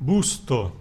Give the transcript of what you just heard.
Busto.